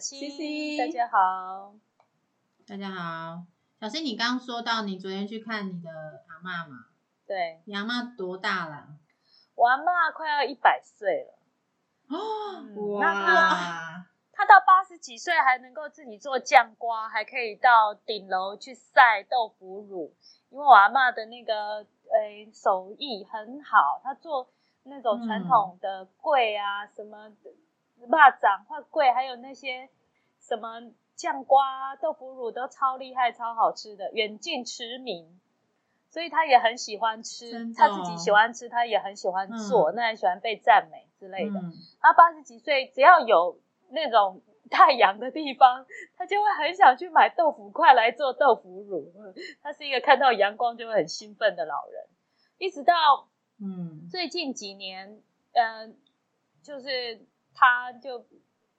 小新大家好。大家好，小新，你刚刚说到你昨天去看你的阿妈嘛？对，你阿妈多大了？我阿妈快要一百岁了，哦嗯那她哇，她到八十几岁还能够自己做酱瓜，还可以到顶楼去晒豆腐乳。因为我阿妈的那个呃手艺很好，她做那种传统的桂啊，什么蚂蚱或桂，还有那些什么酱瓜、豆腐乳都超厉害、超好吃的，远近驰名。所以他也很喜欢吃他，自己喜欢吃，他也很喜欢做，那也喜欢被赞美之类的。嗯，他八十几岁，只要有那种太阳的地方，他就会很想去买豆腐块来做豆腐乳。嗯 他是一个看到阳光就会很兴奋的老人，一直到嗯，最近几年，嗯、就是他就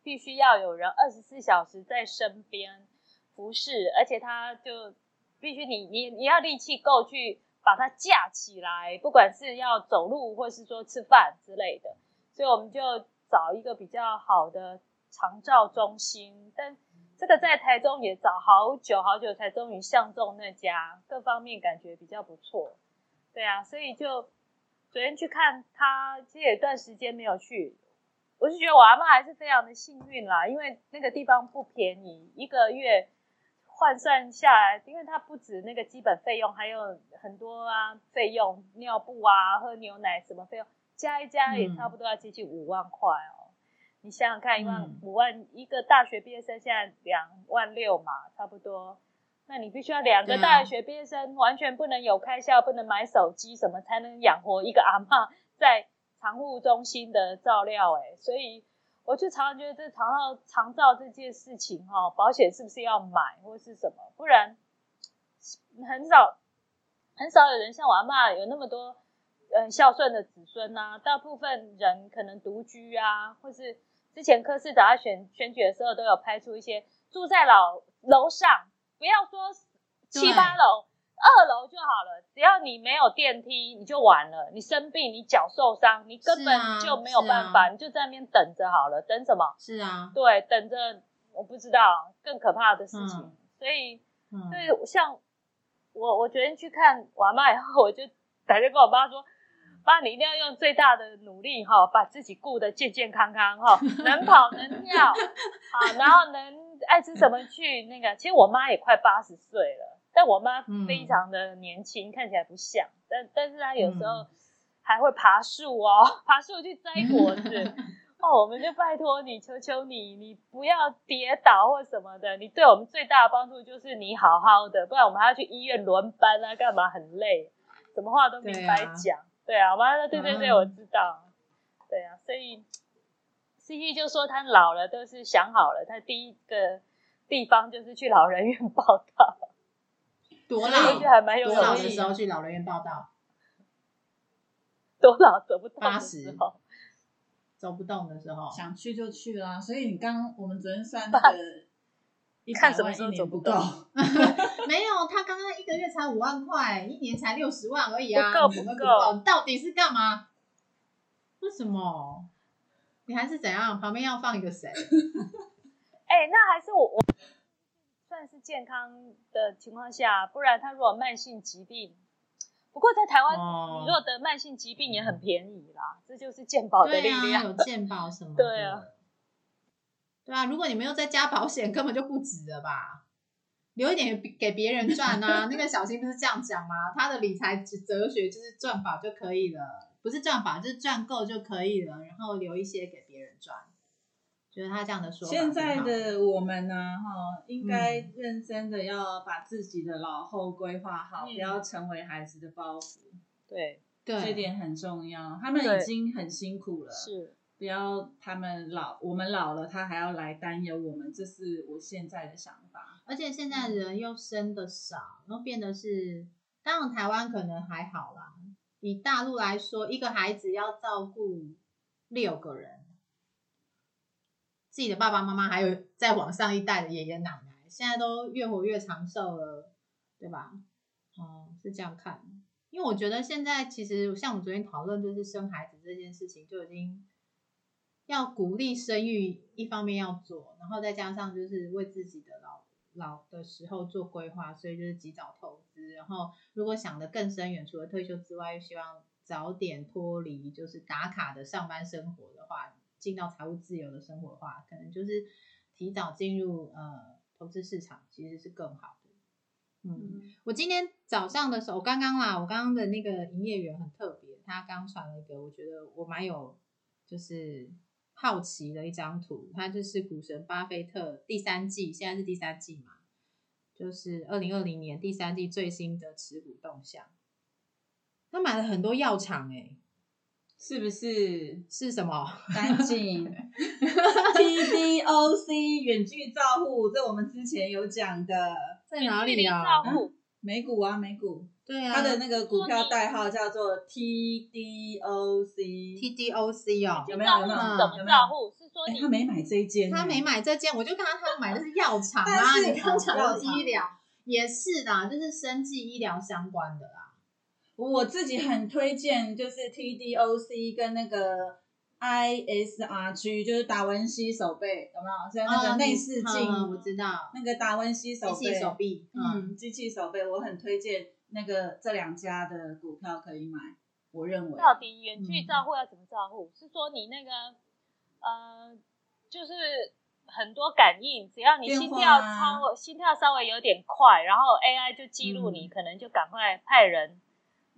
必须要有人二十四小时在身边服侍，而且他就必须你你你要力气够去把它架起来，不管是要走路或是说吃饭之类的，所以我们就找一个比较好的长照中心，但这个在台中也找好久好久才终于相中那家，各方面感觉比较不错。对啊，所以就昨天去看他，其实有一段时间没有去，我是觉得我阿妈还是非常的幸运啦，因为那个地方不便宜，一个月换算下来，因为它不止那个基本费用，还有很多啊费用，尿布啊、喝牛奶什么费用，加一加也嗯差不多要接近五万块哦。你想想看，一万、嗯五万，一个大学毕业生现在两万六嘛，差不多。那你必须要两个大学毕业生，完全不能有开销，不能买手机什么，才能养活一个阿妈在长护中心的照料、欸。所以我就常常觉得这长照长照这件事情哈、哦，保险是不是要买或是什么？不然很少很少有人像我阿妈有那么多嗯孝顺的子孙呐、大部分人可能独居啊，或是之前科室长在选选举的时候都有拍出一些住在老楼上，不要说七八楼。二楼就好了，只要你没有电梯，你就完了。你生病，你脚受伤，你根本就没有办法，你就在那边等着好了。等什么？是啊，对，等着我不知道更可怕的事情。嗯所以，嗯，对，像我，我昨天去看我妈以后，我就打电话跟我妈说：“妈，你一定要用最大的努力哈，把自己顾得健健康康哈，能跑能跳，好，然后能爱吃什么去那个。其实我妈也快八十岁了，但我妈嗯非常的年轻，看起来不像，但但是她有时候嗯还会爬树哦，爬树去摘果子。哦，我们就拜托你，求求你，你不要跌倒或什么的。你对我们最大的帮助就是你好好的，不然我们还要去医院轮班啊，干嘛很累，什么话都明白讲。对啊，我妈说对对对，嗯我知道。对啊，所以 C T 就说他老了都是想好了，他第一个地方就是去老人院报道，多老？还蛮有多老的时候去老人院报道，多老走不动的80时候，走不动的时候，想去就去啦。所以你刚我们昨天算 那个一看什么时候万一年不走不动够，没有，他刚刚一个月才五万块，一年才六十万而已啊，不够不够到底是干嘛？为什么？你还是怎样？旁边要放一个谁？哎、那还是我我算是健康的情况下，不然他如果慢性疾病，不过在台湾，哦你如果得慢性疾病也很便宜啦，这就是健保的力对啊，量。有健保什么的？对啊，对啊，如果你没有再加保险，根本就不值了吧？留一点给别人赚啊！那个小新不是这样讲吗？他的理财哲学就是赚饱就可以了，不是赚饱，就是赚够就可以了，然后留一些给别人赚。觉得他这样的说法现在的我们呢，哈，应该嗯认真的要把自己的老后规划好，嗯不要成为孩子的包袱，对，对这点很重要。他们已经很辛苦了，是，不要他们老，我们老了，他还要来担忧我们，这是我现在的想法。而且现在人又生的少，然后变得是，当然台湾可能还好啦。以大陆来说，一个孩子要照顾六个人，自己的爸爸妈妈，还有再往上一代的爷爷奶奶，现在都越活越长寿了，对吧？哦，是这样看。因为我觉得现在其实像我们昨天讨论，就是生孩子这件事情就已经要鼓励生育，一方面要做，然后再加上就是为自己的老老的时候做规划，所以就是及早投资。然后如果想的更深远，除了退休之外，又希望早点脱离就是打卡的上班生活的话，进到财务自由的生活的话，可能就是提早进入呃投资市场，其实是更好的。嗯，我今天早上的时候，我刚刚啦，我刚刚的那个营业员很特别，他刚传了一个，我觉得我蛮有就是好奇的一张图，他就是股神巴菲特第三季，现在是第三季嘛，就是二零二零年第三季最新的持股动向。他买了很多药厂、欸，是不是？是什么？干净 TDOC 远距照护，这我们之前有讲的在哪里啊？照护，美股啊，美股，对啊，它的那个股票代号叫做 TDOC。TDOC 哦，有没有照护有没有怎么有没有照护？是说他没买这一间，他没。买这件，我就看到他买的是药厂但啊，是你刚讲的医疗，也是的，就是生技医疗相关的啦。我自己很推荐，就是 TDOC 跟那个 ISRG，就是达文西手背，有没有？就是那个内视镜，嗯我知道，那个达文西手机背，器手臂，嗯，嗯，机器手背，我很推荐那个这两家的股票可以买，我认为。到底远嗯距照护要怎么照护？是说你那个呃，就是很多感应，只要你心跳啊超心跳稍微有点快，然后 AI 就记录你，嗯可能就赶快派人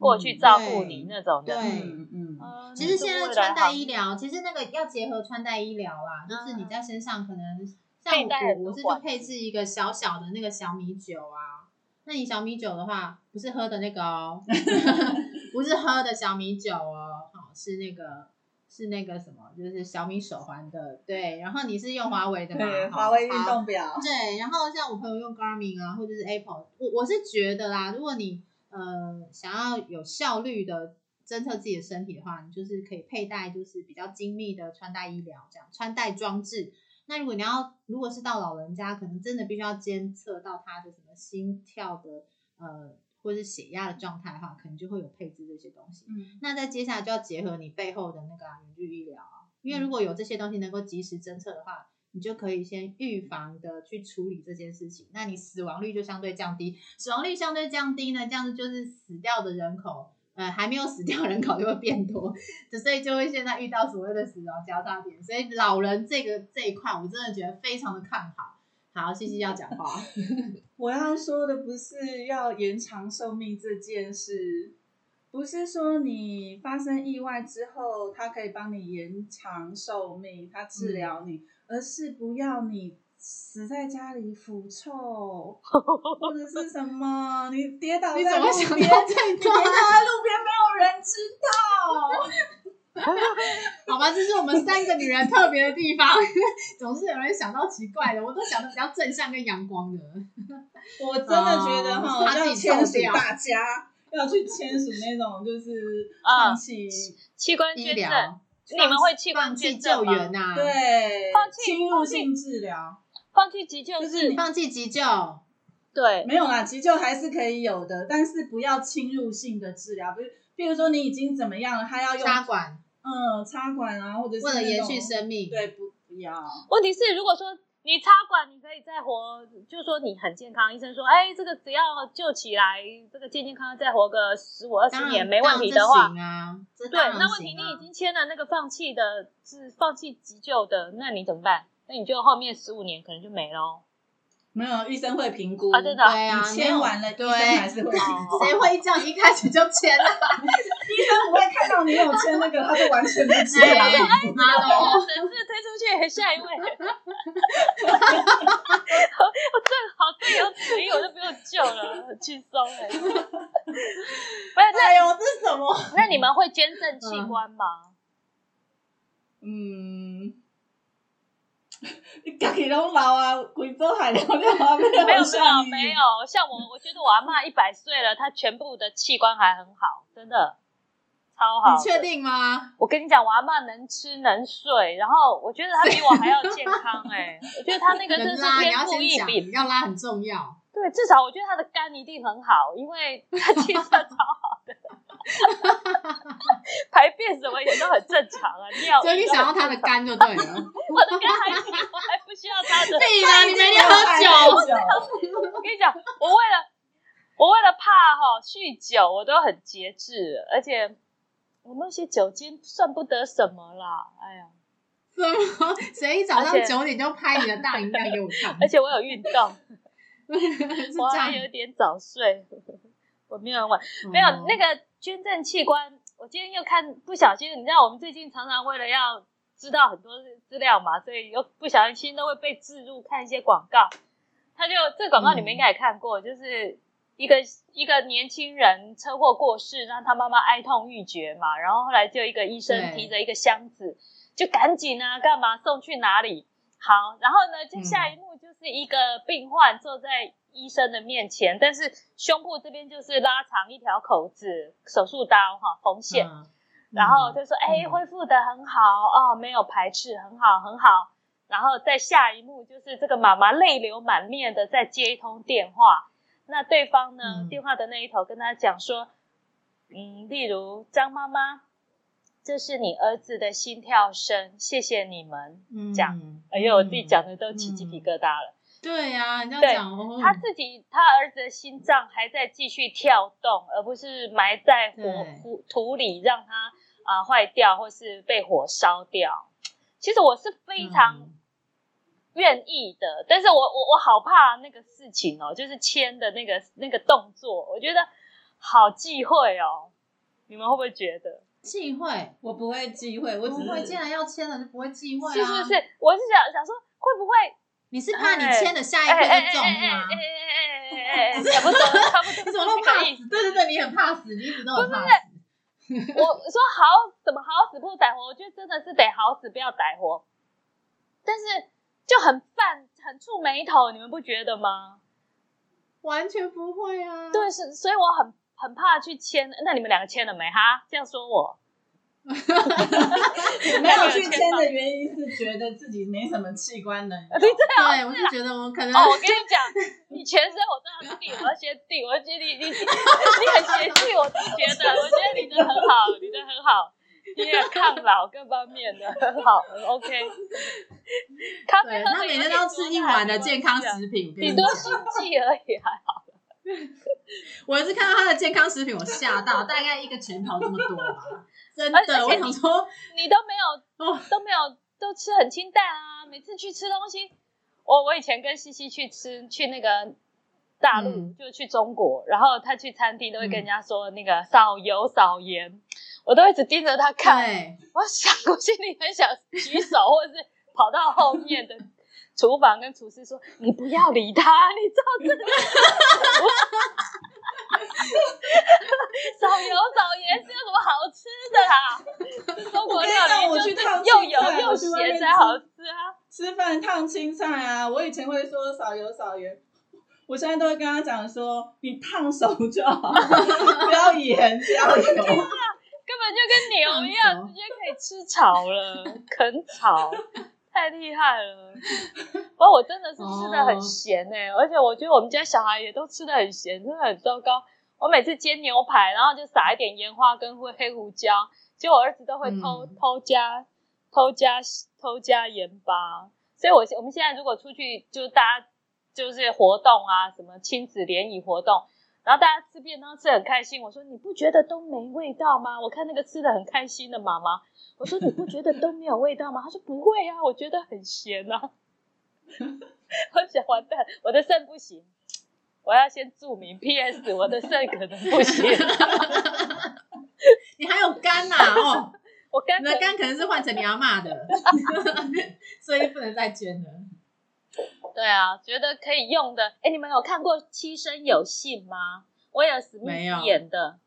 过去照顾你那种的。对嗯其实现在穿戴好医疗，其实那个要结合穿戴医疗啦，就是你在身上可能像佩戴我我是就多管子配置一个小小的那个小米酒啊。那你小米酒的话，不是喝的那个哦，不是喝的小米酒哦，好是那个是那个什么，就是小米手环的，对。然后你是用华为的嘛？对，好华为运动表，对，然后像我朋友用 Garmin 啊，或者是 Apple，我我是觉得啦，如果你呃想要有效率的侦测自己的身体的话，你就是可以佩戴就是比较精密的穿戴医疗这样穿戴装置。那如果你要如果是到老人家，可能真的必须要监测到他的什么心跳的呃或者是血压的状态的话，可能就会有配置这些东西。嗯，那在接下来就要结合你背后的那个啊远距医疗啊，因为如果有这些东西能够及时侦测的话，你就可以先预防的去处理这件事情，那你死亡率就相对降低，死亡率相对降低呢，这样子就是死掉的人口，呃，还没有死掉人口就会变多，所以就会现在遇到所谓的死亡交叉点，所以老人这个这一块我真的觉得非常的看好。好，西西要讲话，我要说的不是要延长寿命这件事，不是说你发生意外之后，它可以帮你延长寿命，它治疗你，而是不要你死在家里腐臭，或者是什么，你跌倒你在路怎么想到边，跌倒在路边，没有人知道。好吧，这是我们三个女人特别的地方，总是有人想到奇怪的，我都想的比较正向跟阳光的。我真的觉得哈，要签署大家要去签署那种就是啊放弃。器官医捐赠，疗，你们会器官放弃捐赠吗救援？呐、对放，弃侵入性治疗放弃急救就是你放弃急救，对，没有啦，急救还是可以有的，但是不要侵入性的治疗，比如，比如说你已经怎么样了，他要用插管，嗯插管啊，或者是为了延续生命。对，不不要，问题是，如果说你插管，你可以再活，就是说你很健康，医生说，哎，这个只要救起来，这个健健康康再活个十五二十年没问题的当话，行啊，对那问题你已经签了那个放弃的，是放弃急救的，那你怎么办？那你就后面十五年可能就没喽。没有医生会评估啊真的啊对啊，你签完了，医对生还是会评估，谁会这样一开始就签啊？医生不会看到你有签那个，他就完全不知道哎你。妈的，神是推出去，下一位。我正好队友死一，我就不用救了，很轻松哎。不是，哎那呦，这是什么？那你们会捐赠器官吗？嗯，你家己拢老啊，贵州海聊聊啊，没有没有没有，像我，我觉得我阿妈一百岁了，她全部的器官还很好，真的超好。你确？定吗？我跟你讲，我阿妈能吃能睡，然后我觉得她比我还要健康哎、我觉得她那个真是拉，你天要先讲，赋异禀。要拉很重要。对，至少我觉得她的肝一定很好，因为她气色超好的。排便什么也都很正常啊，尿。所以你想要他的肝就对了。我的肝还行，我还不需要他的。对呀，你每天喝酒。我跟你讲，我为了我为了怕哈酗酒，我都很节制，而且我那些酒精算不得什么啦。哎呀，什么？谁一早上九点就拍你的大荧幕给我看？而且我有运动，我还有点早睡。我没有晚，没有那个捐赠器官。我今天又看不小心，你知道我们最近常常为了要知道很多资料嘛，所以又不小心都会被置入看一些广告。他就这广告你们应该也看过，就是一个一个年轻人车祸过世，让他妈妈哀痛欲绝嘛。然后后来就一个医生提着一个箱子，就赶紧啊，干嘛送去哪里？好，然后呢，就下一幕就是一个病患坐在。医生的面前，但是胸部这边就是拉长一条口子，手术刀哈缝线，然后就说：“哎，恢复的很好哦，没有排斥，很好很好。”然后在下一幕就是这个妈妈泪流满面的在接一通电话，那对方呢，电话的那一头跟他讲说：“嗯，例如张妈妈，这是你儿子的心跳声，谢谢你们。”讲，哎呦，我自己讲的都起鸡皮疙瘩了。对呀，你这样讲哦。他自己，他儿子的心脏还在继续跳动，而不是埋在火土土里让他啊坏掉，或是被火烧掉。其实我是非常愿意的，但是我我我好怕那个事情哦，就是签的那个那个动作，我觉得好忌讳哦。你们会不会觉得忌讳？我不会忌讳，我只会既然要签了就不会忌讳啊。是是是，我是想想说会不会。你是怕你签的下一个就中吗？差不多，差不多。你怎么那么怕死？对对对，你很怕死，你一直都很怕死。我说好，怎么好死不歹活？我觉得真的是得好死不要歹活，但是就很犯，很触眉头，你们不觉得吗？完全不会啊。对，是，所以我很很怕去签。那你们两个签了没？哈，这样说我。没有去签的原因是觉得自己没什么器官能。对，我是觉得我可能。哦，我跟你讲，你全身我都要定，我要先定。我觉得你你你很嫌弃，我是觉得，我觉得你的很好，你的很好，你也抗老各方面的很好，很 OK。咖啡他每天都吃一碗的健康食品，顶多心悸而已，还好。我是看到他的健康食品，我吓到，大概一个拳头这么多吧。真的，我想说，你都没有，都没有，都吃很清淡啊。每次去吃东西，我我以前跟西西去吃，去那个大陆，就去中国，然后他去餐厅都会跟人家说那个少油少盐，我都一直盯着他看。我想，我心里很想举手，或者是跑到后面的。厨房跟厨师说：“你不要理他，你知道这个 少油少盐是有什么好吃的啦？中国料理就是又油又咸才好吃啊！吃饭烫青菜啊！我以前会说少油少盐，我现在都会跟他讲说：你烫熟就好，不要盐，不要油，根本就跟牛一样，直接可以吃草了，啃草。”太厉害了！不过我真的是吃的很咸哎，而且我觉得我们家小孩也都吃的很咸，真的很糟糕。我每次煎牛排，然后就撒一点盐花跟黑胡椒，结果我儿子都会偷偷加、偷加、偷加盐巴。所以，我我们现在如果出去，就大家就是活动啊，什么亲子联谊活动，然后大家吃便当吃很开心，我说你不觉得都没味道吗？我看那个吃的很开心的妈妈。我说你不觉得都没有味道吗？她说不会啊，我觉得很咸啊。我想完蛋，我的肾不行，我要先注明 P.S. 我的肾可能不行。你还有肝呐？哦，我肝，你的肝可能是换成你阿妈的，所以不能再捐了。对啊，觉得可以用的。哎，你们有看过《七生有幸》吗？威尔史密斯演的。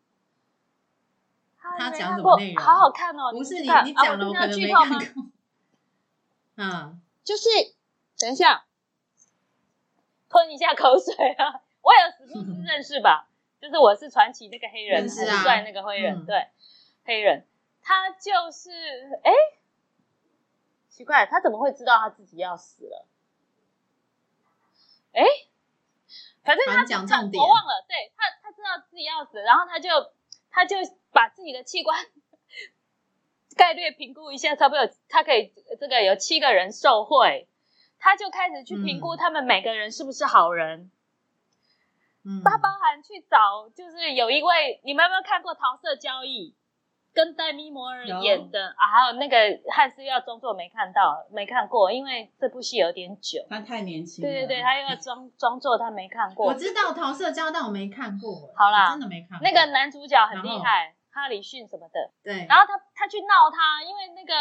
他讲什么内容？好好看哦！不是你，你讲了我可能没看过。嗯，就是等一下，吞一下口水啊！威尔史密斯认识吧？就是我是传奇那个黑人，很帅那个黑人，对，黑人，他就是哎，奇怪，他怎么会知道他自己要死了？哎，反正他讲重点，我忘了，对他，他知道自己要死，然后他就。他就把自己的器官概率评估一下，差不多有他可以这个有七个人受贿，他就开始去评估嗯他们每个人是不是好人。嗯，他包含去找，就是有一位，你们有没有看过《桃色交易》？跟戴咪摩尔演的啊，还有那个汉斯要装作没看到，没看过，因为这部戏有点久。他太年轻了。对对对，他又要装装作他没看过。我知道桃色交，但我没看过。好啦真的没看过。那个男主角很厉害，哈里逊什么的。对，然后他他去闹他，因为那个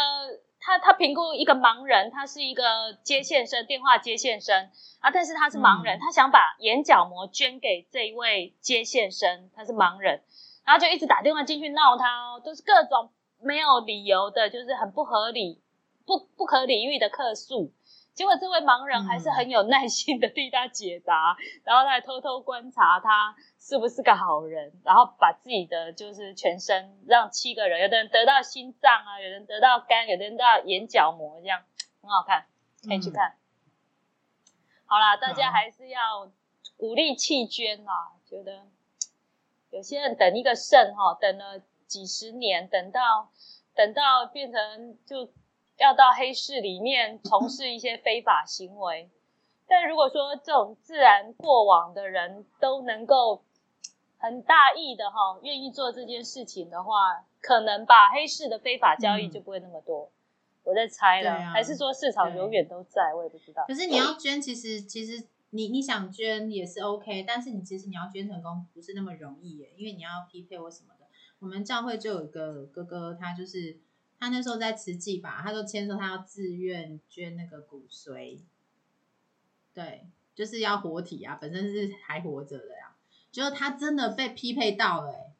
他他评估一个盲人，他是一个接线生，电话接线生啊，但是他是盲人，嗯他想把眼角膜捐给这一位接线生，他是盲人，然后就一直打电话进去闹他哦，都是各种没有理由的，就是很不合理、不不可理喻的客诉。结果这位盲人还是很有耐心的替他解答，然后他还偷偷观察他是不是个好人，然后把自己的就是全身让七个人，有的人得到心脏啊，有人得到肝，有的人得到眼角膜，这样很好看，可以去看。好啦，大家好还是要鼓励弃捐啦，觉得有些人等一个肾哈，等了几十年，等到等到变成就要到黑市里面从事一些非法行为。但如果说这种自然过往的人都能够很大意的哈，愿意做这件事情的话，可能吧，黑市的非法交易嗯就不会那么多。我在猜了，还是说市场永远都在，我也不知道。可是你要捐，其实其实你你想捐也是 OK，但是你其实你要捐成功不是那么容易耶，因为你要匹配或什么的。我们教会就有一个哥哥，他就是他那时候在慈济吧，他就签说他要自愿捐那个骨髓，对，就是要活体啊，本身是还活着的呀、结果他真的被匹配到了、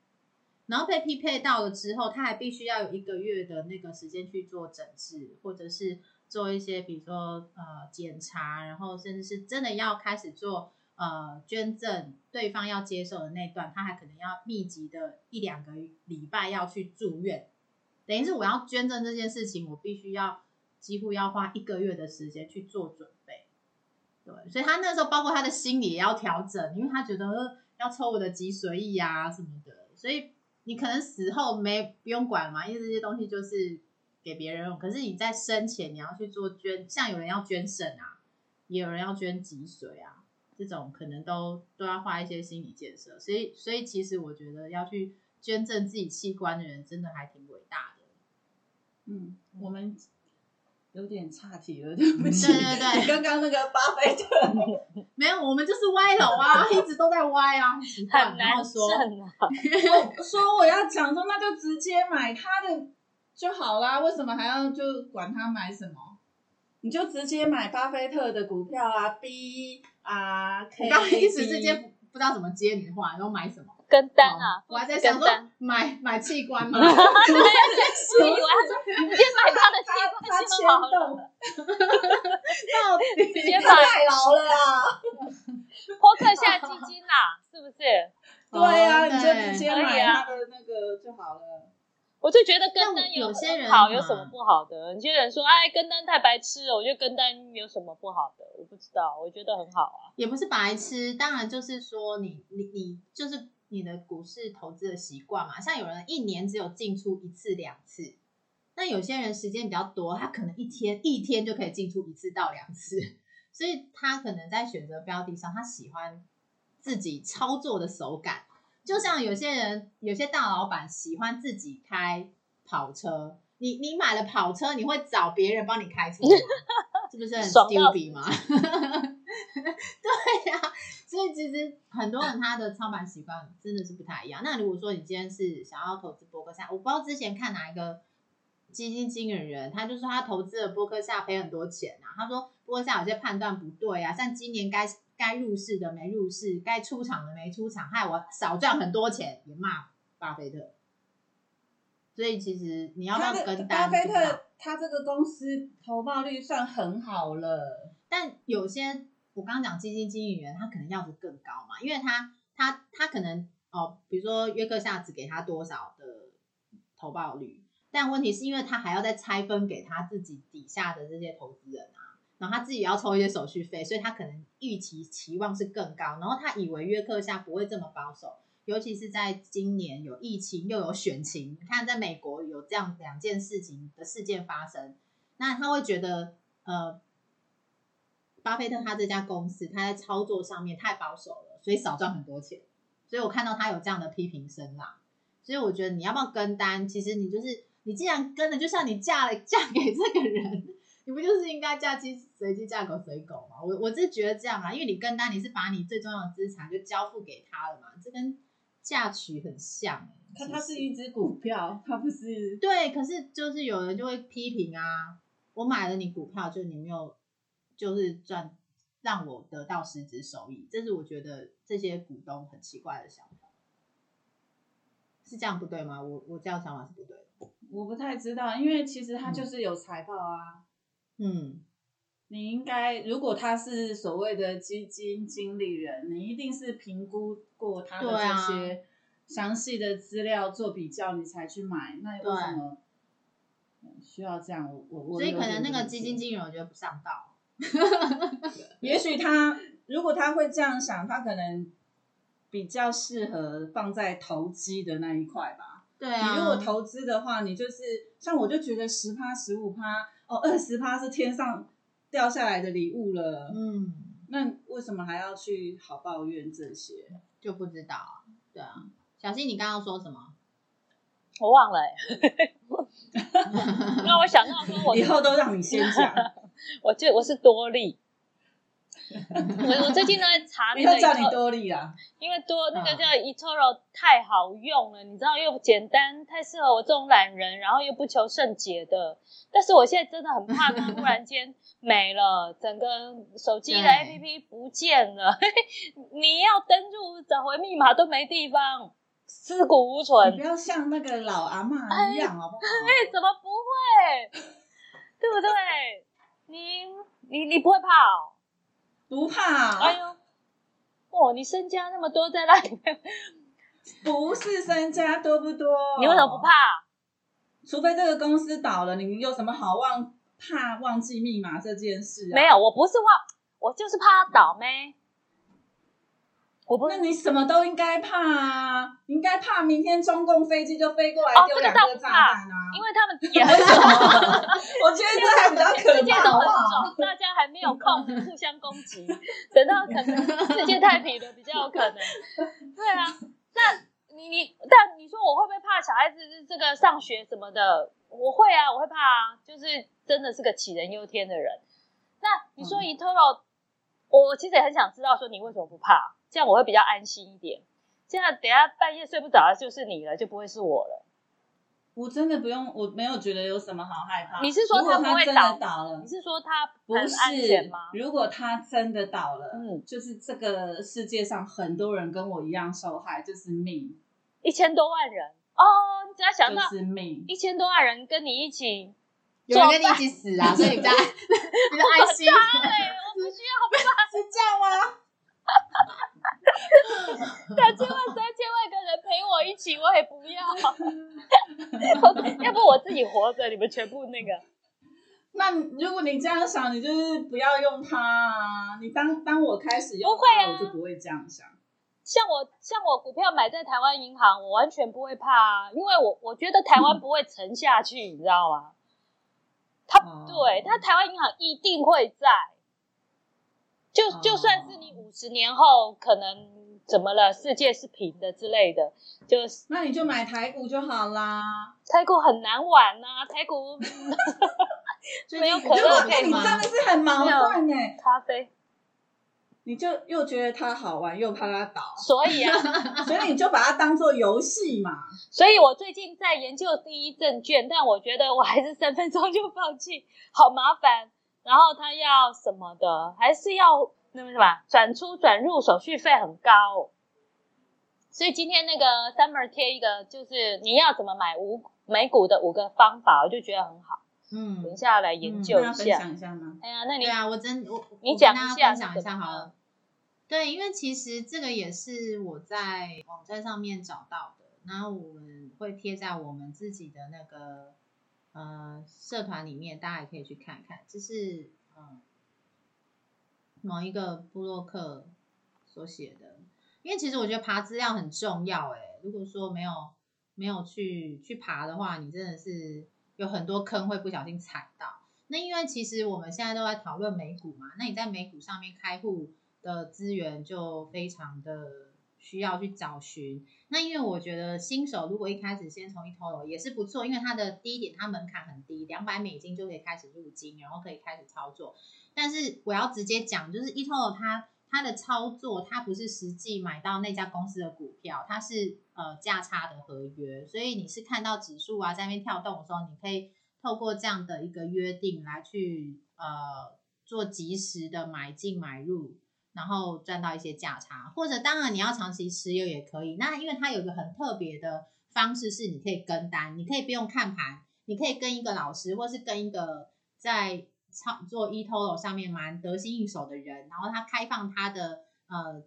然后被匹配到了之后，他还必须要有一个月的那个时间去做诊治，或者是做一些比如说呃检查，然后甚至是真的要开始做呃捐赠，对方要接受的那段，他还可能要密集的一两个礼拜要去住院，等于是我要捐赠这件事情，我必须要几乎要花一个月的时间去做准备。对，所以他那时候包括他的心理也要调整，因为他觉得要抽我的脊髓液啊什么的，所以你可能死后没不用管嘛，因为这些东西就是给别人用。可是你在生前你要去做捐，像有人要捐肾啊，也有人要捐脊髓啊，这种可能都都要花一些心理建设。所以，所以其实我觉得要去捐赠自己器官的人，真的还挺伟大的。嗯，我们有点岔题了，对不起。对对对你 刚刚那个巴菲特，没有，我们就是歪楼啊，一直都在歪啊，很难然后说！我说我要讲说，那就直接买他的就好啦，为什么还要就管他买什么？你就直接买巴菲特的股票啊，B 啊 K。我刚刚一时之间不不知道怎么接你的话，然后买什么？跟单啊，哦我还在想说。买买器官吗？我以为他说你直接买他的他器他牵官就好了，动，到底直接买太老了啦。波克夏基金啦，是不是？对呀、哦你就直接买啊他的那个就好了。我就觉得跟单有些人好，有什么不好的？有些人说，哎，跟单太白痴了。我觉得跟单有什么不好的？我不知道，我觉得很好啊。也不是白痴，当然就是说你你你就是你的股市投资的习惯嘛。像有人一年只有进出一次两次，那有些人时间比较多，他可能一天一天就可以进出一次到两次，所以他可能在选择标的上，他喜欢自己操作的手感。就像有些人，有些大老板喜欢自己开跑车，你你买了跑车，你会找别人帮你开车吗？是不是很 stupid 吗？对呀、所以其实很多人他的操盘习惯真的是不太一样。那如果说你今天是想要投资波克夏，我不知道之前看哪一个基金经理人，他就说他投资了波克夏赔很多钱啊。他说波克夏有些判断不对啊，像今年该该入市的没入市，该出场的没出场，害我少赚很多钱，也骂巴菲特。所以其实你要不要跟单？巴菲特他这个公司投报率算很好了。但有些我刚刚讲基金经理人，他可能要的更高嘛，因为他他他可能哦，比如说约克夏只给他多少的投报率，但问题是因为他还要再拆分给他自己底下的这些投资人啊，他自己要抽一些手续费，所以他可能预期期望是更高，然后他以为约克夏不会这么保守，尤其是在今年有疫情又有选情，你看在美国有这样两件事情的事件发生，那他会觉得呃，巴菲特他这家公司他在操作上面太保守了，所以少赚很多钱。所以我看到他有这样的批评声啦，所以我觉得你要不要跟单，其实你就是你既然跟了，就像你嫁了嫁给这个人。你不就是应该嫁鸡随鸡，嫁狗随狗吗？我我是觉得这样啊，因为你跟单，你是把你最重要的资产就交付给他了嘛，这跟嫁娶很像哎。它它是一只股票，它不是对，可是就是有人就会批评啊，我买了你股票，就你没有就是赚让我得到实质收益，这是我觉得这些股东很奇怪的想法，是这样不对吗？我我这样想法是不对的，我不太知道，因为其实它就是有财报啊。嗯，你应该，如果他是所谓的基金经理人，你一定是评估过他的这些详细的资料做比较，你才去买。那为什么需要这样？我我所以可能那个基金经理人我觉得不上道。也许他如果他会这样想，他可能比较适合放在投机的那一块吧。对啊，你如果投资的话，你就是像我就觉得十趴十五趴。哦，二十趴是天上掉下来的礼物了。嗯，那为什么还要去好抱怨这些？就不知道啊。对啊，小新，你刚刚说什么？我忘了。那我想到说，我以后都让你先讲。我就我是多利。我我最近都在查那个，叫你多利啊，因为多那个叫 eToro 太好用了，你知道又简单，太适合我这种懒人，然后又不求甚解的。但是我现在真的很怕它忽然间没了，整个手机的 APP 不见了，你要登入找回密码都没地方，尸骨无存。你不要像那个老阿妈一样好不好？哎，怎么不会？对不对？你你你不会怕哦？不怕，哎呦，哦，你身家那么多在那里面，不是身家多不多？你为什么不怕？除非这个公司倒了，你有什么好忘怕忘记密码这件事？没有，我不是忘，我就是怕倒霉。我不，那你什么都应该怕啊！应该怕明天中共飞机就飞过来丢两颗炸弹啊！因为他们也很爽，我觉得这还比较可怕，好不好？大家还没有空互相攻击，等到可能世界太平了，比较有可能。对啊，那你你，但你说我会不会怕小孩子这个上学什么的？我会啊，我会怕啊，就是真的是个杞人忧天的人。那你说 eToro，我其实也很想知道，说你为什么不怕？这样我会比较安心一点。现在等下半夜睡不着的就是你了，就不会是我了。我真的不用，我没有觉得有什么好害怕。你是说他不会倒倒了？你是说他不是吗？如果他真的倒了，嗯，就是这个世界上很多人跟我一样受害，就是命。一千多万人哦，你只要想到是命，一千多万人跟你一起，有人跟你一起死啊，所以你在 你的爱心，我不需要，是这样吗？两千万、三千万个人陪我一起，我也不要。要不我自己活着，你们全部那个。那如果你这样想，你就是不要用它啊！你当当我开始用它，我就不会这样想。像我像我股票买在台湾银行，我完全不会怕啊，因为我我觉得台湾不会沉下去，你知道吗？它对它台湾银行一定会在。就就算是你五十年后可能怎么了，世界是平的之类的，就那你就买台股就好啦。台股很难玩呐，台股 没有可乐可以真的是很矛盾哎。咖啡，你就又觉得它好玩，又怕它倒，所以啊，所以你就把它当做游戏嘛。所以我最近在研究第一证券，但我觉得我还是三分钟就放弃，好麻烦。然后他要什么的，还是要那个什么转出转入手续费很高，所以今天那个 Summer 贴一个，就是你要怎么买五美股的五个方法，我就觉得很好。嗯，等一下来研究一下。分享一下吗？哎呀，那你对啊，我真我你讲一下，分享一下好了。对，因为其实这个也是我在网站上面找到的，然后我们会贴在我们自己的那个。呃，社团里面大家也可以去看看，这是嗯某一个布洛克所写的。因为其实我觉得爬资料很重要，哎，如果说没有没有去去爬的话，你真的是有很多坑会不小心踩到。那因为其实我们现在都在讨论美股嘛，那你在美股上面开户的资源就非常的需要去找寻。那因为我觉得新手如果一开始先从 eToro 也是不错，因为它的第一点它门槛很低，两百美金就可以开始入金，然后可以开始操作。但是我要直接讲，就是 eToro 它它的操作，它不是实际买到那家公司的股票，它是呃价差的合约，所以你是看到指数啊在那边跳动的时候，你可以。透过这样的一个约定来去呃做及时的买进买入，然后赚到一些价差，或者当然你要长期持有也可以。那因为它有一个很特别的方式是你可以跟单，你可以不用看盘，你可以跟一个老师，或是跟一个在操作 eToro 上面蛮得心应手的人，然后他开放他的呃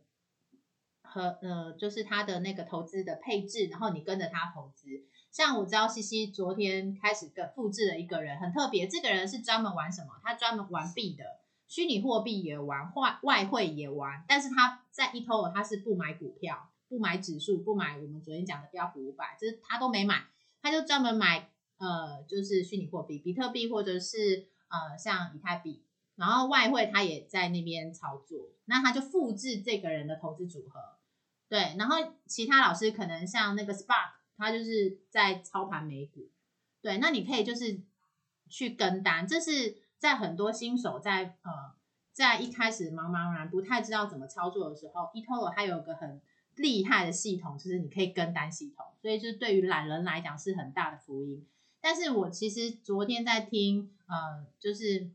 和呃就是他的那个投资的配置，然后你跟着他投资。像我知道西西昨天开始跟复制了一个人，很特别。这个人是专门玩什么？他专门玩币的，虚拟货币也玩，外外汇也玩。但是他在 eToro 他是不买股票，不买指数，不买我们昨天讲的标普五百，就是他都没买，他就专门买呃，就是虚拟货币，比特币或者是呃像以太币。然后外汇他也在那边操作，那他就复制这个人的投资组合。对，然后其他老师可能像那个 Spark。他就是在操盘美股，对，那你可以就是去跟单，这是在很多新手在呃在一开始茫茫然不太知道怎么操作的时候，eToro 它有个很厉害的系统，就是你可以跟单系统，所以就是对于懒人来讲是很大的福音。但是我其实昨天在听呃，就是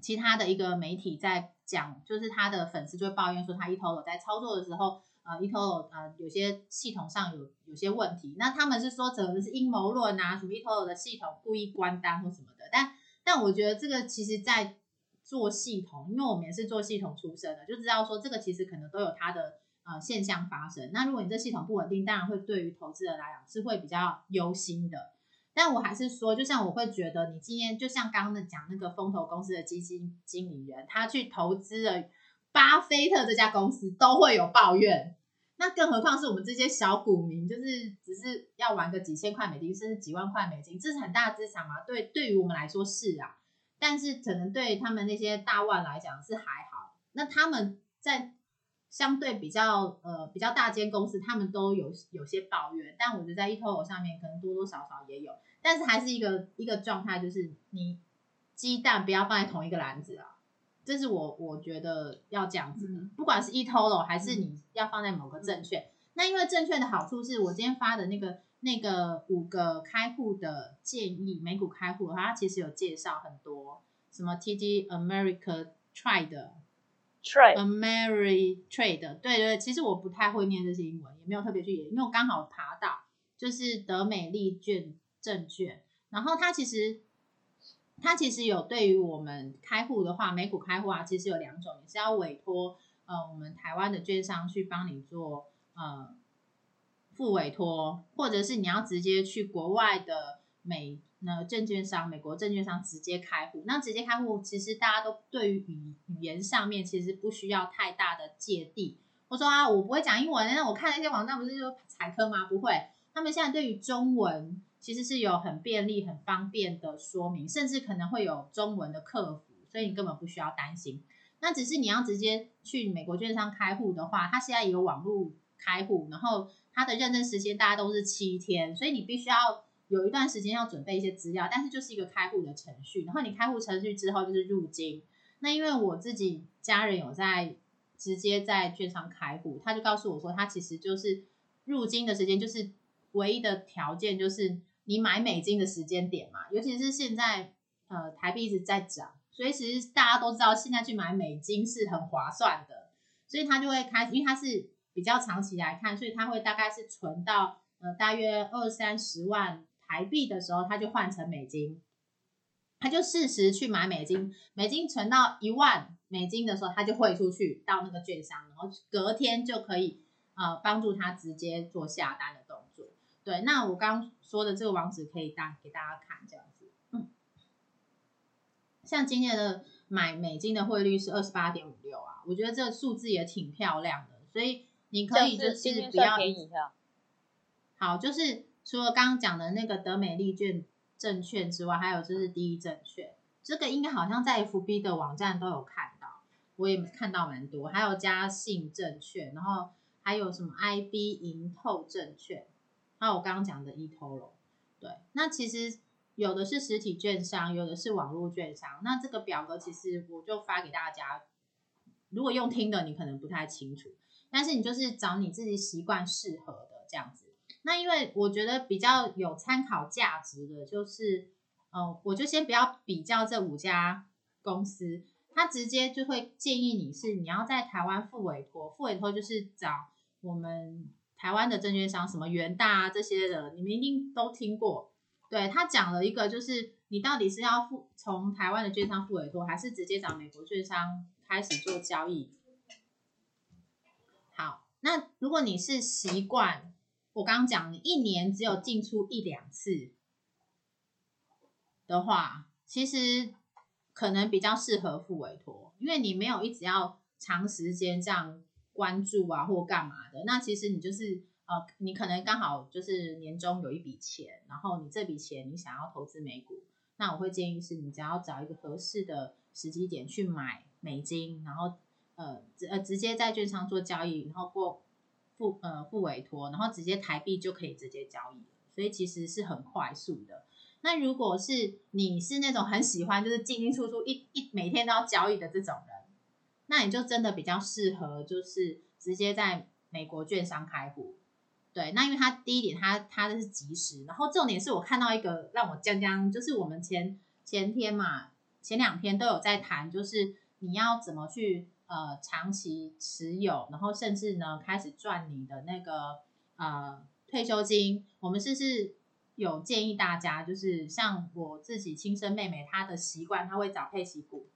其他的一个媒体在讲，就是他的粉丝就会抱怨说，他 eToro 在操作的时候。呃，eToro 呃，有些系统上有有些问题，那他们是说可能是阴谋论啊，什么 eToro 的系统故意关单或什么的，但但我觉得这个其实在做系统，因为我们也是做系统出身的，就知道说这个其实可能都有它的呃现象发生。那如果你这系统不稳定，当然会对于投资人来讲是会比较忧心的。但我还是说，就像我会觉得，你今天就像刚刚的讲那个风投公司的基金经理人，他去投资了。巴菲特这家公司都会有抱怨，那更何况是我们这些小股民，就是只是要玩个几千块美金，甚至几万块美金，这是很大的资产嘛？对，对于我们来说是啊，但是可能对他们那些大万来讲是还好。那他们在相对比较呃比较大间公司，他们都有有些抱怨，但我觉得在 eToro 上面可能多多少少也有，但是还是一个一个状态，就是你鸡蛋不要放在同一个篮子啊。这是我我觉得要这样子的，不管是 eToro 还是你要放在某个证券，那因为证券的好处是我今天发的那个那个五个开户的建议，美股开户，它其实有介绍很多什么 TD America Trade，Trade，Ameritrade，对对，其实我不太会念这些英文，也没有特别去研，因为我刚好爬到就是德美利券证券，然后它其实。它其实有对于我们开户的话，美股开户啊，其实有两种，你是要委托呃我们台湾的券商去帮你做呃付委托，或者是你要直接去国外的美那证券商、美国证券商直接开户。那直接开户，其实大家都对于语语言上面其实不需要太大的芥蒂。我说啊，我不会讲英文，那我看那些网站不是就踩坑吗？不会，他们现在对于中文。其实是有很便利、很方便的说明，甚至可能会有中文的客服，所以你根本不需要担心。那只是你要直接去美国券商开户的话，它现在有网络开户，然后它的认证时间大家都是七天，所以你必须要有一段时间要准备一些资料，但是就是一个开户的程序。然后你开户程序之后就是入金。那因为我自己家人有在直接在券商开户，他就告诉我说，他其实就是入金的时间就是唯一的条件就是。你买美金的时间点嘛，尤其是现在，呃，台币一直在涨，所以其实大家都知道，现在去买美金是很划算的，所以他就会开，因为他是比较长期来看，所以他会大概是存到呃大约二三十万台币的时候，他就换成美金，他就适时去买美金，美金存到一万美金的时候，他就汇出去到那个券商，然后隔天就可以呃帮助他直接做下单。对，那我刚说的这个网址可以大给大家看，这样子。嗯，像今年的买美金的汇率是二十八点五六啊，我觉得这个数字也挺漂亮的。所以你可以就是不要。好，就是除了刚刚讲的那个德美利券证券之外，还有就是第一证券，这个应该好像在 FB 的网站都有看到，我也看到蛮多，还有嘉信证券，然后还有什么 IB 银透证券，还有我刚刚讲的 eToro，对，那其实有的是实体券商，有的是网络券商，那这个表格其实我就发给大家，如果用听的你可能不太清楚，但是你就是找你自己习惯适合的这样子。那因为我觉得比较有参考价值的，就是，呃，我就先不要比较这五家公司，他直接就会建议你是你要在台湾付委托，付委托就是找我们台湾的证券商，什么元大啊这些的，你们一定都听过。对他讲了一个，就是你到底是要付从台湾的券商付委托，还是直接找美国券商开始做交易？好，那如果你是习惯。我刚刚讲，一年只有进出一两次的话，其实可能比较适合付委托，因为你没有一直要长时间这样关注啊或干嘛的。那其实你就是呃，你可能刚好就是年终有一笔钱，然后你这笔钱你想要投资美股，那我会建议是你只要找一个合适的时机点去买美金，然后呃直呃直接在券商做交易，然后过。付呃付委托，然后直接台币就可以直接交易所以其实是很快速的。那如果是你是那种很喜欢就是进进出出一一每天都要交易的这种人，那你就真的比较适合就是直接在美国券商开户。对，那因为它第一点它它的是即时，然后重点是我看到一个让我将将，就是我们前前天嘛前两天都有在谈，就是你要怎么去。呃，长期持有，然后甚至呢，开始赚你的那个呃退休金。我们是是有建议大家，就是像我自己亲生妹妹，她的习惯，她会找配息股，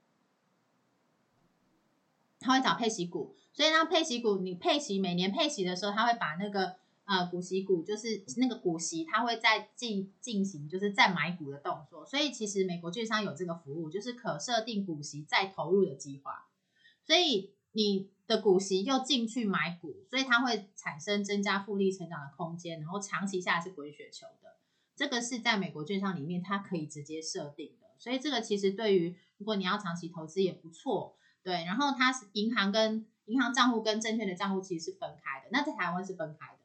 他会找配息股。所以呢，配息股你配息每年配息的时候，他会把那个呃股息股，就是那个股息，他会再进进行就是再买股的动作。所以其实美国券商有这个服务，就是可设定股息再投入的计划。所以你的股息又进去买股，所以它会产生增加复利成长的空间，然后长期下来是滚雪球的。这个是在美国券商里面它可以直接设定的，所以这个其实对于如果你要长期投资也不错。对，然后它是银行跟银行账户跟证券的账户其实是分开的，那在台湾是分开的。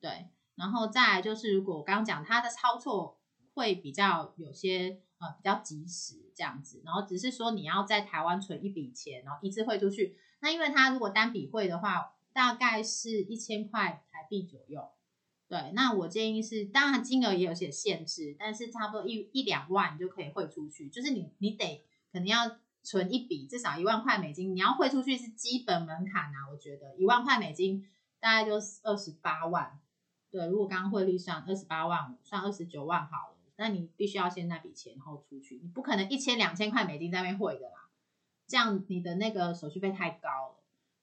对，然后再来就是如果我刚刚讲它的操作会比较有些。呃，比较及时这样子，然后只是说你要在台湾存一笔钱，然后一次汇出去。那因为它如果单笔汇的话，大概是一千块台币左右。对，那我建议是，当然金额也有些限制，但是差不多一一两万就可以汇出去。就是你你得可能要存一笔，至少一万块美金，你要汇出去是基本门槛啊。我觉得一万块美金大概就是二十八万。对，如果刚刚汇率算二十八万，算二十九万好了。那你必须要先那笔钱，然后出去，你不可能一千两千块美金在那边汇的啦，这样你的那个手续费太高了。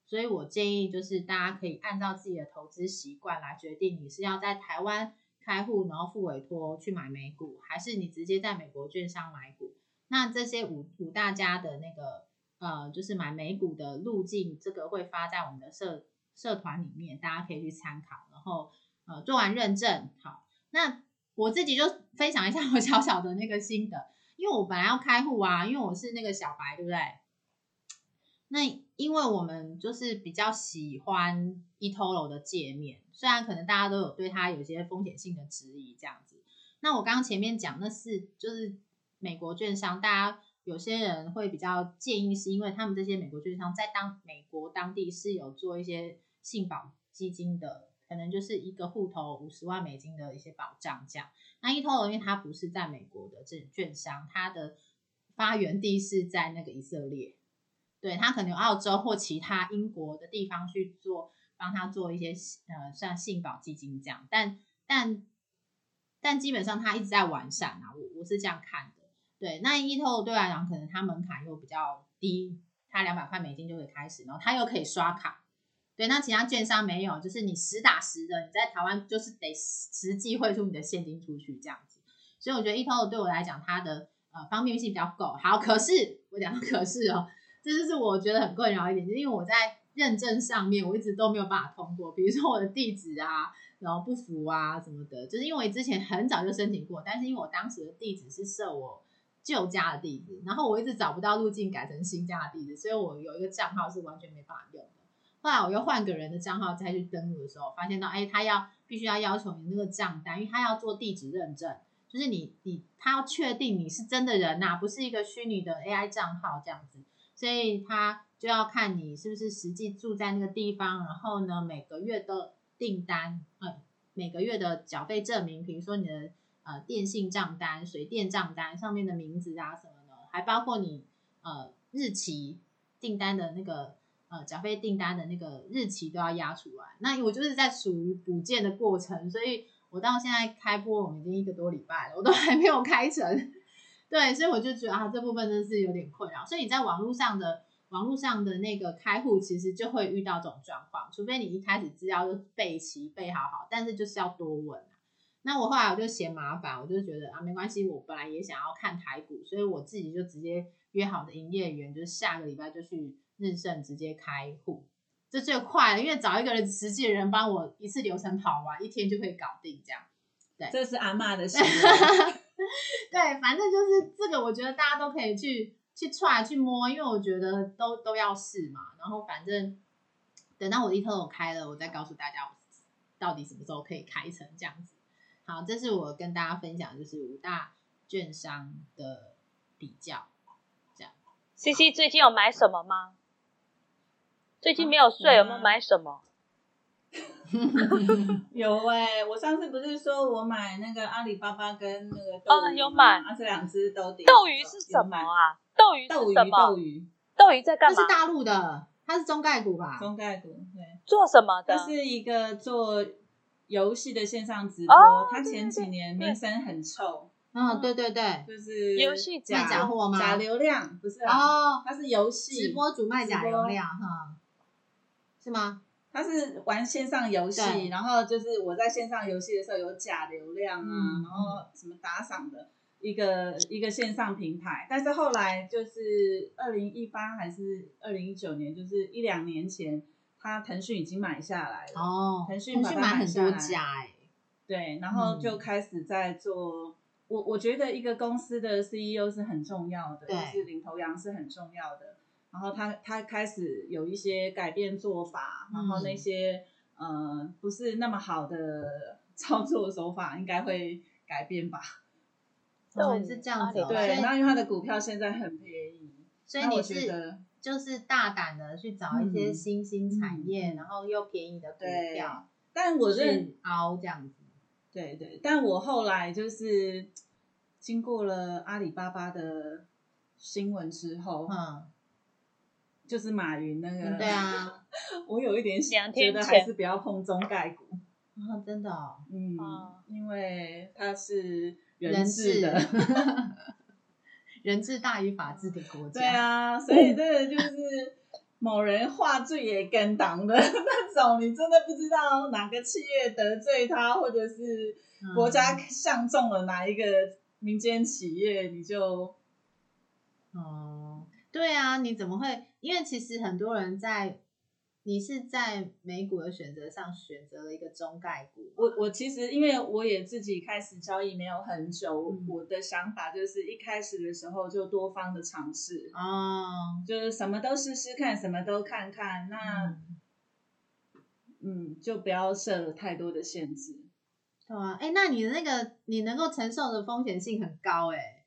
所以我建议就是大家可以按照自己的投资习惯来决定，你是要在台湾开户，然后付委托去买美股，还是你直接在美国券商买股。那这些五五大家的那个呃，就是买美股的路径，这个会发在我们的社社团里面，大家可以去参考。然后呃，做完认证，好，那。我自己就分享一下 我小小的那个心得，因为我本来要开户啊，因为我是那个小白，对不对？那因为我们就是比较喜欢 eToro 的界面，虽然可能大家都有对它有些风险性的质疑，这样子。那我刚刚前面讲那是就是美国券商，大家有些人会比较建议，是因为他们这些美国券商在当美国当地是有做一些信保基金的。可能就是一个户头五十万美金的一些保障，这样。那 e t o 因为它不是在美国的这券商，它的发源地是在那个以色列，对，它可能澳洲或其他英国的地方去做，帮他做一些呃像信保基金这样。但但但基本上它一直在完善啊，我我是这样看。对，那 eToro 对来讲，可能它门槛又比较低，它两百块美金就可以开始，然后它又可以刷卡。对，那其他券商没有，就是你实打实的，你在台湾就是得实际汇出你的现金出去这样子。所以我觉得 eToro 对我来讲，它的呃方便性比较够。好，可是我讲可是哦，这就是我觉得很困扰一点，就是因为我在认证上面，我一直都没有办法通过。比如说我的地址啊，然后不符啊什么的，就是因为之前很早就申请过，但是因为我当时的地址是设我旧家的地址，然后我一直找不到路径改成新家的地址，所以我有一个账号是完全没办法用的。后来我又换个人的账号再去登录的时候，发现到哎，他要必须要要求你那个账单，因为他要做地址认证，就是你你他要确定你是真的人呐、不是一个虚拟的 AI 账号这样子，所以他就要看你是不是实际住在那个地方，然后呢每个月的订单，嗯，每个月的缴费证明，比如说你的呃电信账单、水电账单上面的名字啊什么的，还包括你呃日期订单的那个呃缴费订单的那个日期都要压出来。那我就是在属于补件的过程，所以我到现在开播我们已经一个多礼拜了，我都还没有开成。对，所以我就觉得啊，这部分真的是有点困扰。所以你在网络上的网络上的那个开户，其实就会遇到这种状况，除非你一开始资料就备齐备好好，但是就是要多问。那我后来我就嫌麻烦，我就觉得啊，没关系，我本来也想要看台股，所以我自己就直接约好的营业员，就是下个礼拜就去日盛直接开户，这最快了，因为找一个人实际的人帮我一次流程跑完，一天就可以搞定这样。对这是阿妈的行为。对，反正就是这个，我觉得大家都可以去去踹去摸，因为我觉得都都要试嘛。然后反正等到我一头开了，我再告诉大家我到底什么时候可以开成这样子。好，这是我跟大家分享，就是五大券商的比较。C C 最近有买什么吗？最近没有睡，有没有买什么？有哎、我上次不是说我买那个阿里巴巴跟那个哦有买这两只都跌。斗鱼是什么啊？斗鱼？斗鱼是什么？斗鱼斗鱼在干嘛那是？大陆的，它是中概股吧？中概股，对，做什么的它？是一个做游戏的线上直播，哦它前几年名声很臭，嗯，对对对。就是游戏假卖假货吗？假流量不是啊，哦，他是游戏直播主卖假流量哈，是吗？他是玩线上游戏，然后就是我在线上游戏的时候有假流量啊，嗯然后什么打赏的一个一个线上平台，但是后来就是二零一八还是二零一九年，就是一两年前，他腾讯已经买下来了，哦，腾讯买很多家哎，对，然后嗯就开始在做。我我觉得一个公司的 CEO 是很重要的，就是领头羊是很重要的。然后他他开始有一些改变做法，然后那嗯些呃不是那么好的操作手法应该会改变吧？哦，是这样子哦，对那因为他的股票现在很便宜，所以你是觉得就是大胆的去找一些嗯新兴产业，嗯然后又便宜的股票，但我认去凹这样子。对对，但我后来就是经过了阿里巴巴的新闻之后，嗯，就是马云那个，对，啊，我有一点想觉得还是不要碰中概股，啊，真的哦，嗯，哦因为他是人治的，人治大于法治的国家。对，啊，所以这个就是某人话罪也跟党的 那种，你真的不知道哪个企业得罪他，或者是嗯国家相中了哪一个民间企业，你就哦，对啊，你怎么会？因为其实很多人在，你是在美股的选择上选择了一个中概股，我我其实因为我也自己开始交易没有很久，嗯。我的想法就是一开始的时候就多方的尝试，哦，就是什么都试试看，什么都看看，那嗯。嗯就不要设了太多的限制。对啊，哎，那你的那个你能够承受的风险性很高哎，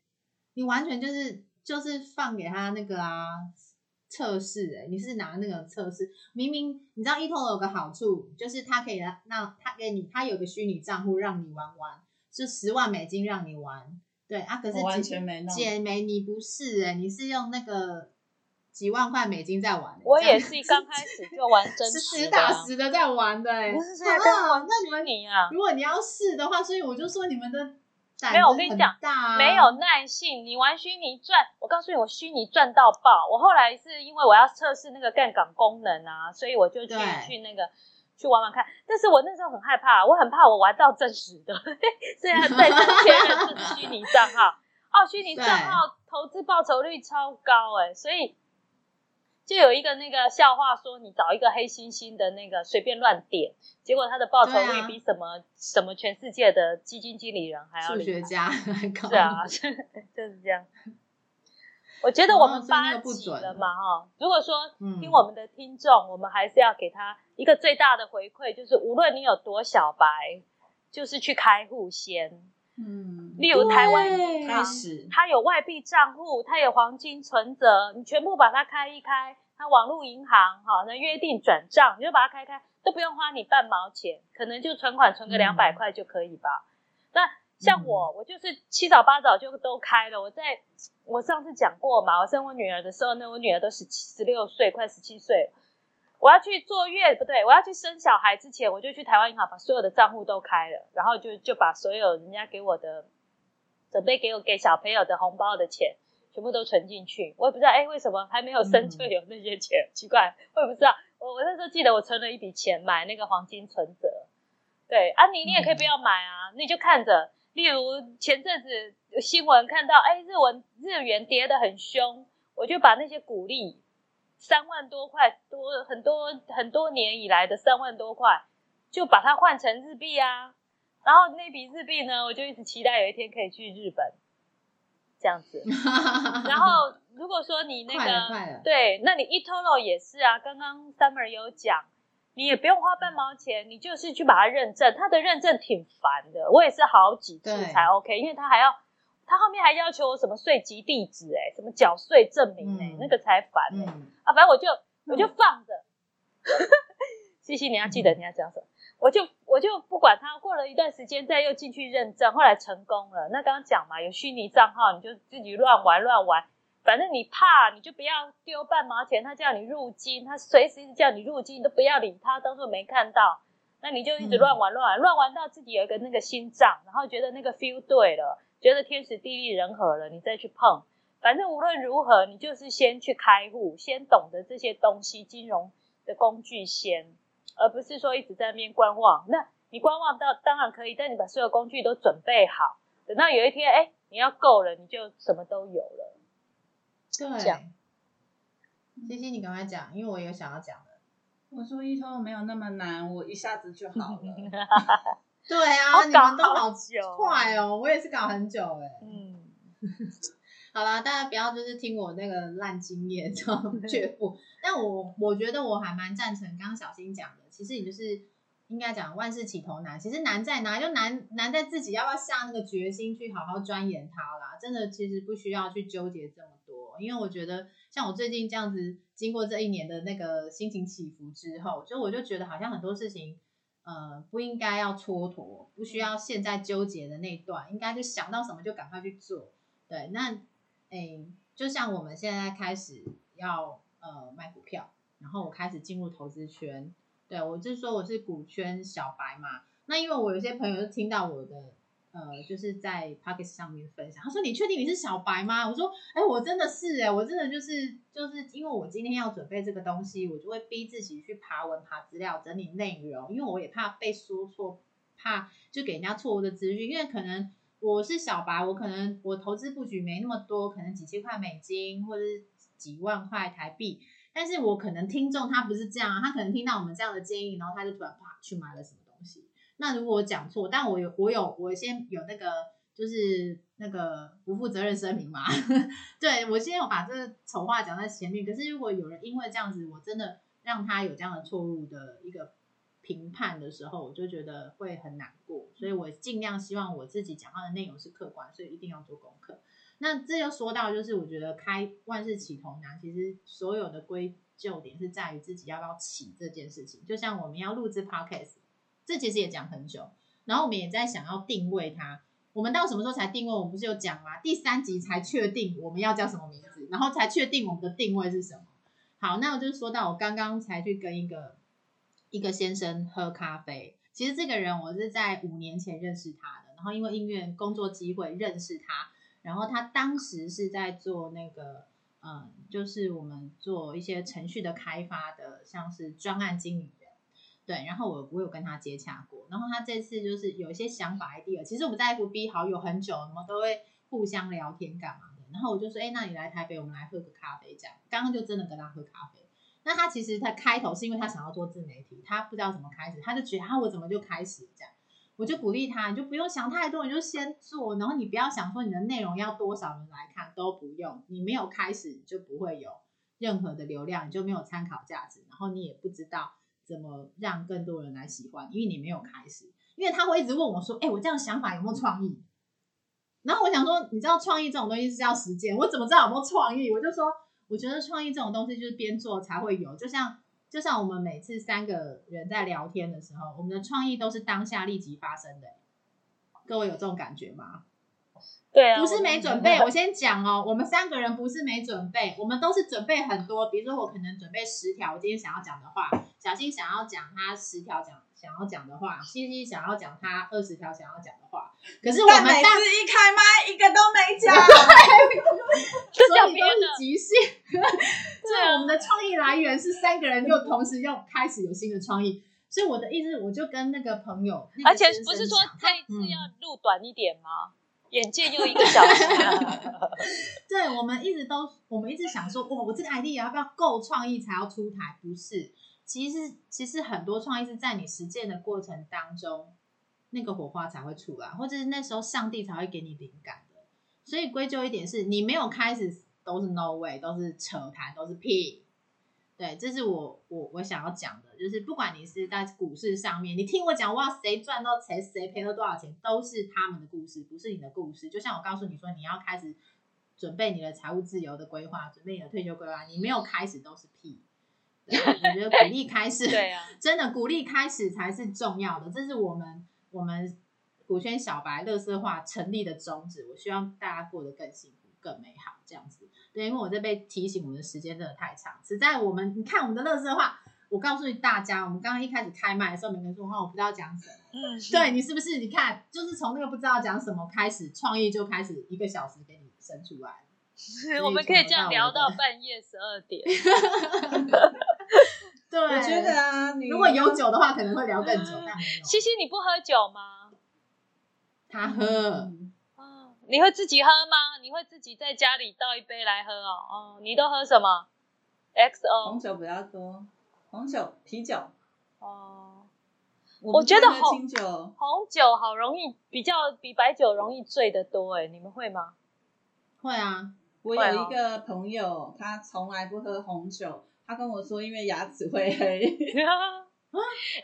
你完全就是就是放给他那个啊测试哎，你是拿那个测试，明明你知道 eToro 有个好处，就是它可以让让它给你，它有个虚拟账户让你玩玩，就十万美金让你玩，对啊，可是完姐全没弄姐妹你不是哎，你是用那个几万块美金在玩我也是 刚开始就玩真是实的实打啊，实的在玩的哎，不是在跟啊玩那你们你啊，如果你要试的话，所以我就说你们的胆没有我跟你讲没有耐性。你玩虚拟赚，我告诉你，我虚拟赚到爆。我后来是因为我要测试那个杠杆功能啊，所以我就去去那个去玩玩看。但是我那时候很害怕，我很怕我玩到真实的，所以要再三确认是虚拟账号。哦，虚拟账 号投资报酬率超高哎、所以就有一个那个笑话说，你找一个黑猩猩的那个随便乱点，结果他的报酬率比什么、什么全世界的基金经理人还要数厉害。学家还高。是啊，就是这样。我觉得我们哦所以那八个不准集了嘛，哈。如果说嗯听我们的听众，我们还是要给他一个最大的回馈，就是无论你有多小白，就是去开户先。嗯，例如台湾银行，开始它有外币账户，它有黄金存折，你全部把它开一开。它网络银行哈，那约定转账，你就把它开开，都不用花你半毛钱，可能就存款存个嗯两百块就可以吧。那像我，我就是七早八早就都开了。我在我上次讲过嘛，我生我女儿的时候呢，我女儿都十七十六岁，快十七岁了。我要去坐月不对，我要去生小孩之前，我就去台湾银行把所有的账户都开了，然后就就把所有人家给我的准备给我给小朋友的红包的钱全部都存进去。我也不知道哎，为什么还没有生就有那些钱，奇怪，我也不知道。我我那时候记得我存了一笔钱买那个黄金存折，对啊，你你也可以不要买啊，你就看着。例如前阵子新闻看到，哎，日文日元跌得很凶，我就把那些股利三万多块多很多很多年以来的三万多块，就把它换成日币啊。然后那笔日币呢，我就一直期待有一天可以去日本，这样子。然后如果说你那个对，那你 eToro 也是啊，刚刚 Summer 有讲，你也不用花半毛钱，你就是去把它认证，它的认证挺烦的，我也是好几次才 OK，因为它还要。他后面还要求我什么税籍地址、哎，什么缴税证明、哎、嗯那个才烦、哎、嗯，啊，反正我就我就放着。西西，你要记得你要讲什么，我就我就不管他。过了一段时间，再又进去认证，后来成功了。那刚刚讲嘛，有虚拟账号，你就自己乱玩乱玩，反正你怕你就不要丢半毛钱，他叫你入金，他随时叫你入金，你都不要理他，当做没看到。那你就一直乱玩乱玩，乱玩到自己有一个那个心脏，然后觉得那个 feel 对了，觉得天时地利人和了，你再去碰。反正无论如何，你就是先去开户，先懂得这些东西，金融的工具先，而不是说一直在那边观望。那你观望到当然可以，但你把所有工具都准备好，等到有一天，哎，你要够了，你就什么都有了。对。西西，你赶快讲，因为我有想要讲的。我说一通没有那么难，我一下子就好了。对啊，你们都好久快哦，我也是搞很久哎。嗯，好啦，大家不要就是听我那个烂经验这样却步。但我我觉得我还蛮赞成刚刚小新讲的，其实你就是应该讲万事起头难，其实难在哪？就难难在自己要不要下那个决心去好好钻研它啦。真的其实不需要去纠结这么多，因为我觉得像我最近这样子，经过这一年的那个心情起伏之后，就我就觉得好像很多事情。呃，不应该要蹉跎，不需要现在纠结的那段，应该就想到什么就赶快去做。对，那诶，就像我们现在开始要呃卖股票，然后我开始进入投资圈，对我就说我是股圈小白嘛。那因为我有些朋友就听到我的呃，就是在 p o c k e t 上面分享，他说你确定你是小白吗？我说哎，我真的是哎，我真的就是就是因为我今天要准备这个东西，我就会逼自己去爬文、爬资料、整理内容，因为我也怕被说错，怕就给人家错误的资讯，因为可能。我是小白，我可能我投资布局没那么多，可能几千块美金或者是几万块台币，但是我可能听众他不是这样，他可能听到我们这样的建议，然后他就突然啪去买了什么东西。那如果我讲错，但我有我有我先有那个就是那个不负责任声明嘛，对我先有把这个丑话讲在前面。可是如果有人因为这样子，我真的让他有这样的错误的一个评判的时候，我就觉得会很难过，所以我尽量希望我自己讲话的内容是客观，所以一定要做功课。那这就说到，就是我觉得开万事起头难，其实所有的归咎点是在于自己要不要起这件事情。就像我们要录制 podcast，这其实也讲很久，然后我们也在想要定位它。我们到什么时候才定位？我们不是有讲吗？第三集才确定我们要叫什么名字，然后才确定我们的定位是什么。好，那我就说到我刚刚才去跟一个一个先生喝咖啡。其实这个人我是在五年前认识他的，然后因为音乐工作机会认识他，然后他当时是在做那个，嗯，就是我们做一些程序的开发的，像是专案经理，对，然后我我有跟他接洽过，然后他这次就是有一些想法 idea，其实我们在 FB 好友很久，我们都会互相聊天干嘛的，然后我就说，哎，那你来台北，我们来喝个咖啡，这样。刚刚就真的跟他喝咖啡。那他其实他开头是因为他想要做自媒体，他不知道怎么开始，他就觉得他我怎么就开始这样，我就鼓励他，你就不用想太多，你就先做，然后你不要想说你的内容要多少人来看都不用，你没有开始就不会有任何的流量，你就没有参考价值，然后你也不知道怎么让更多人来喜欢，因为你没有开始。因为他会一直问我说，哎，我这样想法有没有创意？然后我想说，你知道创意这种东西是要实践，我怎么知道有没有创意？我就说。我觉得创意这种东西就是边做才会有，就像就像我们每次三个人在聊天的时候，我们的创意都是当下立即发生的。各位有这种感觉吗？对啊，不是没准备。我先讲哦，我们三个人不是没准备，我们都是准备很多。比如说我可能准备十条我今天想要讲的话，小新想要讲他十条讲想要讲的话，西西想要讲他二十条想要讲的话。可是我们每次一开麦，一个都没讲。所以都是即兴，所以我们的创意来源是三个人又同时又开始有新的创意。所以我的意思，我就跟那个朋友，而且不是说这一次要录短一点吗？眼界又一个小时。对，我们一直都，我们一直想说，哇，我这个 idea 要不要够创意才要出台？不是，其实其实很多创意是在你实践的过程当中，那个火花才会出来，或者是那时候上帝才会给你灵感的。所以归咎一点是你没有开始都是 no way，都是扯谈，都是屁。对，这是我我我想要讲的，就是不管你是在股市上面，你听我讲哇，谁赚到钱，谁赔了多少钱，都是他们的故事，不是你的故事。就像我告诉你说，你要开始准备你的财务自由的规划，准备你的退休规划，你没有开始都是屁。我觉得鼓励开始，对啊，真的鼓励开始才是重要的，这是我们我们。股圈小白乐色化成立的宗旨，我希望大家过得更幸福、更美好，这样子。对，因为我在被提醒，我们的时间真的太长。实在我们，你看我们的乐色话，我告诉大家，我们刚刚一开始开麦的时候，每个人说话，我不知道讲什么。嗯，对你是不是？你看，就是从那个不知道讲什么开始，创意就开始一个小时给你生出来。我们可以这样聊到半夜十二点。对，我觉得啊，如果有酒的话，可能会聊更久。西西，你不喝酒吗？他喝啊？你会自己喝吗？你会自己在家里倒一杯来喝哦？哦，你都喝什么？XO 红酒比较多，红酒、啤酒。哦，我觉得红酒红酒好容易，比较比白酒容易醉得多哎，你们会吗？会啊，我有一个朋友，他从来不喝红酒，他跟我说，因为牙齿会黑。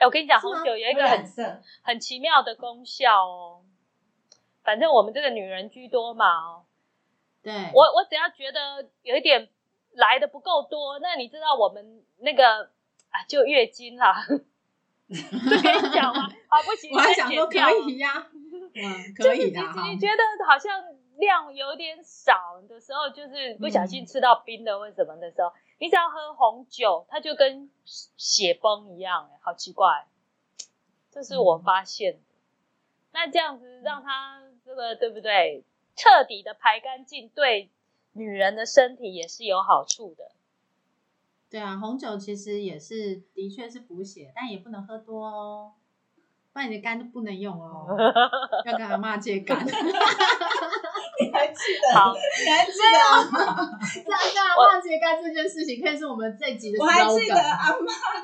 哎，我跟你讲，红酒有一个很很奇妙的功效哦。反正我们这个女人居多嘛，哦，对我我只要觉得有一点来的不够多，那你知道我们那个啊，就月经啦，这可以讲吗？啊，不行，我还想说可以呀，嗯，可以的你觉得好像量有点少的时候，就是不小心吃到冰的或什么的时候，你只要喝红酒，它就跟血崩一样，哎，好奇怪，这是我发现。那这样子让它。对不对？彻底的排干净，对女人的身体也是有好处的。对啊，红酒其实也是，的确是补血，但也不能喝多哦，不然你的肝都不能用哦，要跟阿妈借肝。你还记得？好，你还记得？在阿妈借肝这件事情，可以是我们这集的。我还记得阿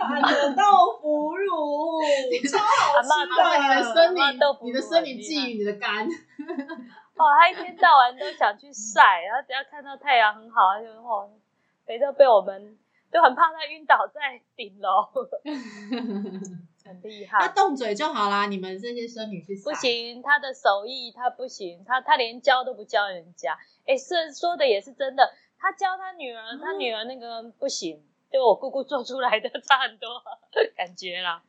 妈的豆腐乳，超好吃的。你的生理，你的生理寄予你的肝。哦，他一天到晚都想去晒，然后只要看到太阳很好，他就哦，肥到被我们都很怕他晕倒在顶楼。很厉害，他动嘴就好啦。你们这些孙女去不行，他的手艺他不行，他他连教都不教人家。哎，是说的也是真的，他教他女儿，他女儿那个不行，就我姑姑做出来的差很多感觉啦，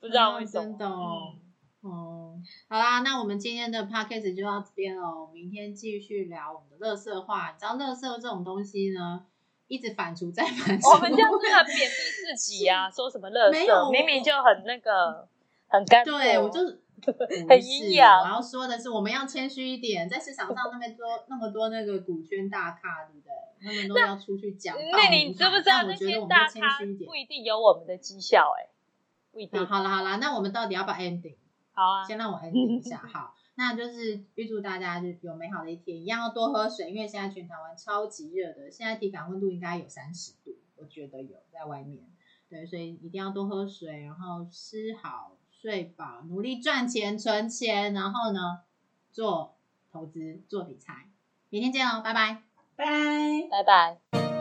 不知道为什么。真的哦，哦，好啦，那我们今天的 podcast 就到这边哦，明天继续聊我们的乐色话。你知道乐色这种东西呢？一直反刍在反刍，我们这样子很 贬低自己呀，说什么乐色，明明就很那个很干对我就是 很营养。我要说的是，我们要谦虚一点，在市场上那么多那么多那个股圈大咖，对不对？他们都要出去讲。那你知不知道那些大咖不一定有我们的绩效？哎，不一定。好了好了，那我们到底要不要 ending？好啊，先让我 ending 一下。好，那就是预祝大家就有美好的一天，一样要多喝水，因为现在全台湾超级热的，现在体感温度应该有三十度，我觉得有在外面。对，所以一定要多喝水，然后吃好睡饱，努力赚钱存钱，然后呢做投资做理财。明天见喽，拜拜。拜。拜拜。